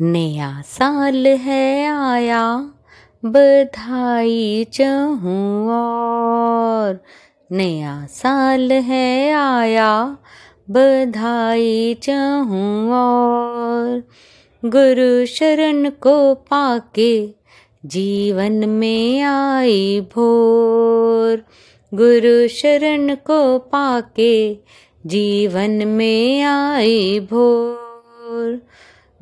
नया साल है आया, बधाई चाहूँ और। नया साल है आया, बधाई चाहूँ और। गुरु शरण को पाके जीवन में आई भोर। गुरु शरण को पाके जीवन में आई भोर।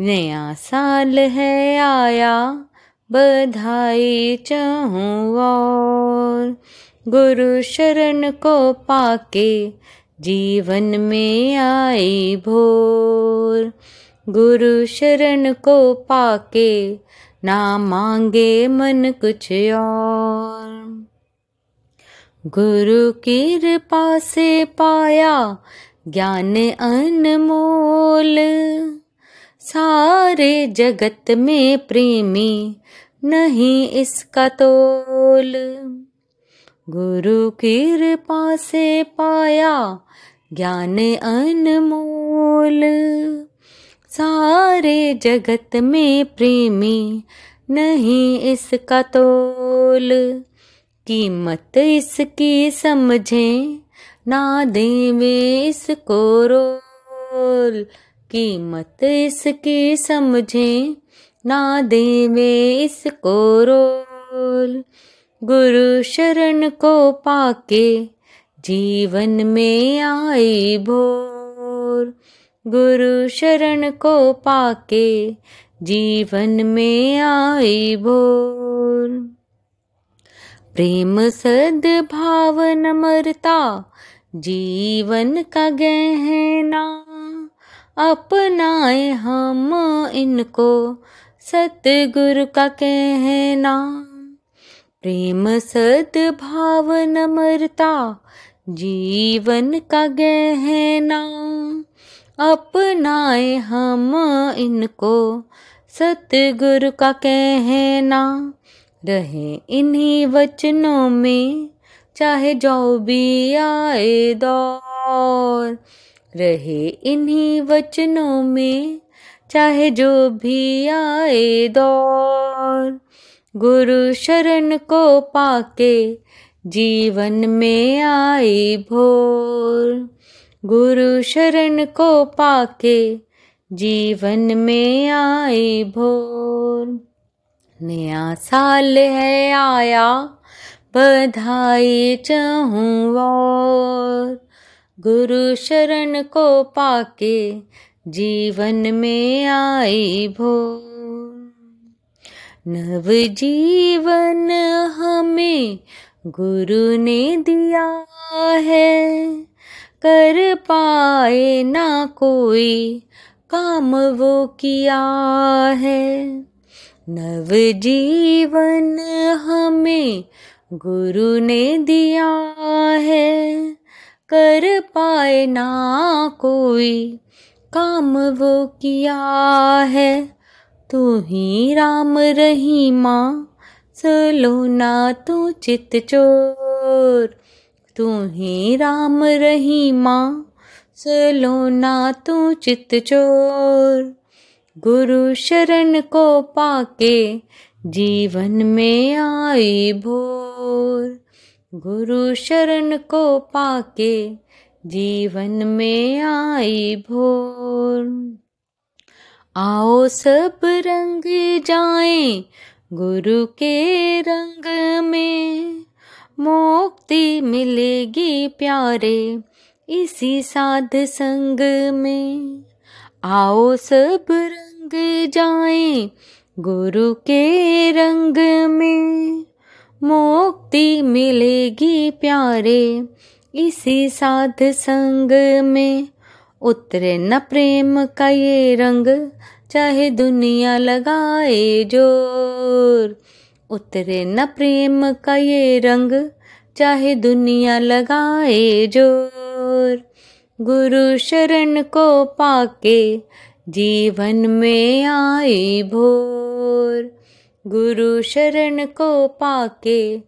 नया साल है आया, बधाई चाहूँ और। गुरु शरण को पाके जीवन में आई भोर। गुरु शरण को पाके ना मांगे मन कुछ और। गुरु की कृपा से पाया ज्ञान अनमोल। सारे जगत में प्रेमी नहीं इसका तोल। गुरु कृपा से पाया ज्ञान अनमोल। सारे जगत में प्रेमी नहीं इसका तोल। कीमत इसकी समझें, ना देवे इसको रोल। कीमत इसकी समझे, ना देवे इसको रोल। गुरु शरण को पाके जीवन में आई भोर। गुरु शरण को पाके जीवन में आई भोर। प्रेम सद्भाव नम्रता जीवन का गहना अपनाए हम इनको। सतगुरु का कहना, प्रेम सद्भाव नम्रता जीवन का गहना। अपनाए हम इनको, सतगुरु का कहना। रहे इन्हीं वचनों में, चाहे जो भी आए दौर रहे इन्हीं वचनों में, चाहे जो भी आए दौर। गुरु शरण को पाके जीवन में आई भोर। गुरु शरण को पाके जीवन में आई भोर। नया साल है आया, बधाई चाहूँ और। गुरु शरण को पाके जीवन में आई भो नव जीवन हमें गुरु ने दिया है। कर पाए ना कोई काम वो किया है। नव जीवन हमें गुरु ने दिया है। कर पाए ना कोई। काम वो किया है, तू ही राम रही माँ। सलो ना तू चित चोर। तू ही राम रही माँ। सलो ना तू चित चोर। गुरु शरण को पाके जीवन में आई भोर। गुरु शरण को पाके जीवन में आई भोर। आओ सब रंग जाए गुरु के रंग में, मुक्ति मिलेगी प्यारे इसी साध संग में। आओ सब रंग जाए गुरु के रंग में मुक्ति मिलेगी प्यारे। इसी साध संग में उतरे न प्रेम का ये रंग, चाहे दुनिया लगाए ज़ोर। उतरे न प्रेम का ये रंग, चाहे दुनिया लगाए ज़ोर। गुरु शरण को पाके जीवन में आई भोर। गुरु शरण को पाके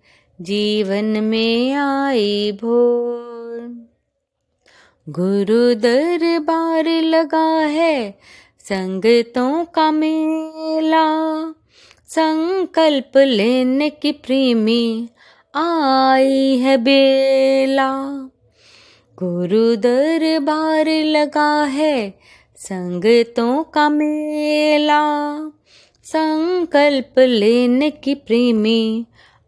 जीवन में आई भोर गुरु दरबार लगा है संगतों का मेला। संकल्प लेने की प्रेमी आई है बेला। गुरु दरबार लगा है संगतों का मेला। संकल्प लेने की प्रेमी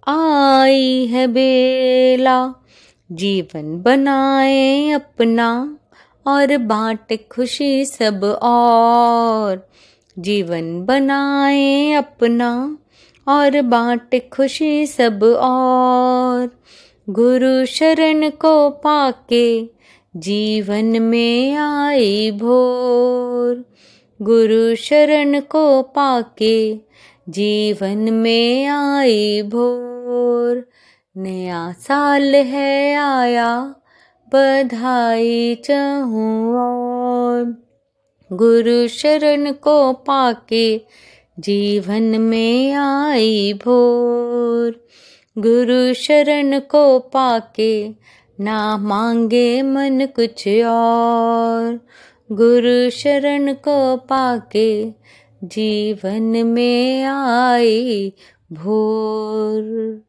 आई है बेला। जीवन बनाए अपना और बांट खुशी सब और। जीवन बनाए अपना और बांट खुशी सब और। गुरु शरण को पाके जीवन में आई भोर। गुरु शरण को पाके जीवन में आई भोर। नया साल है आया, बधाई चाहूँ और। गुरु शरण को पाके जीवन में आई भोर। गुरु शरण को पाके ना मांगे मन कुछ और। गुरु शरण को पाके जीवन में आई भोर।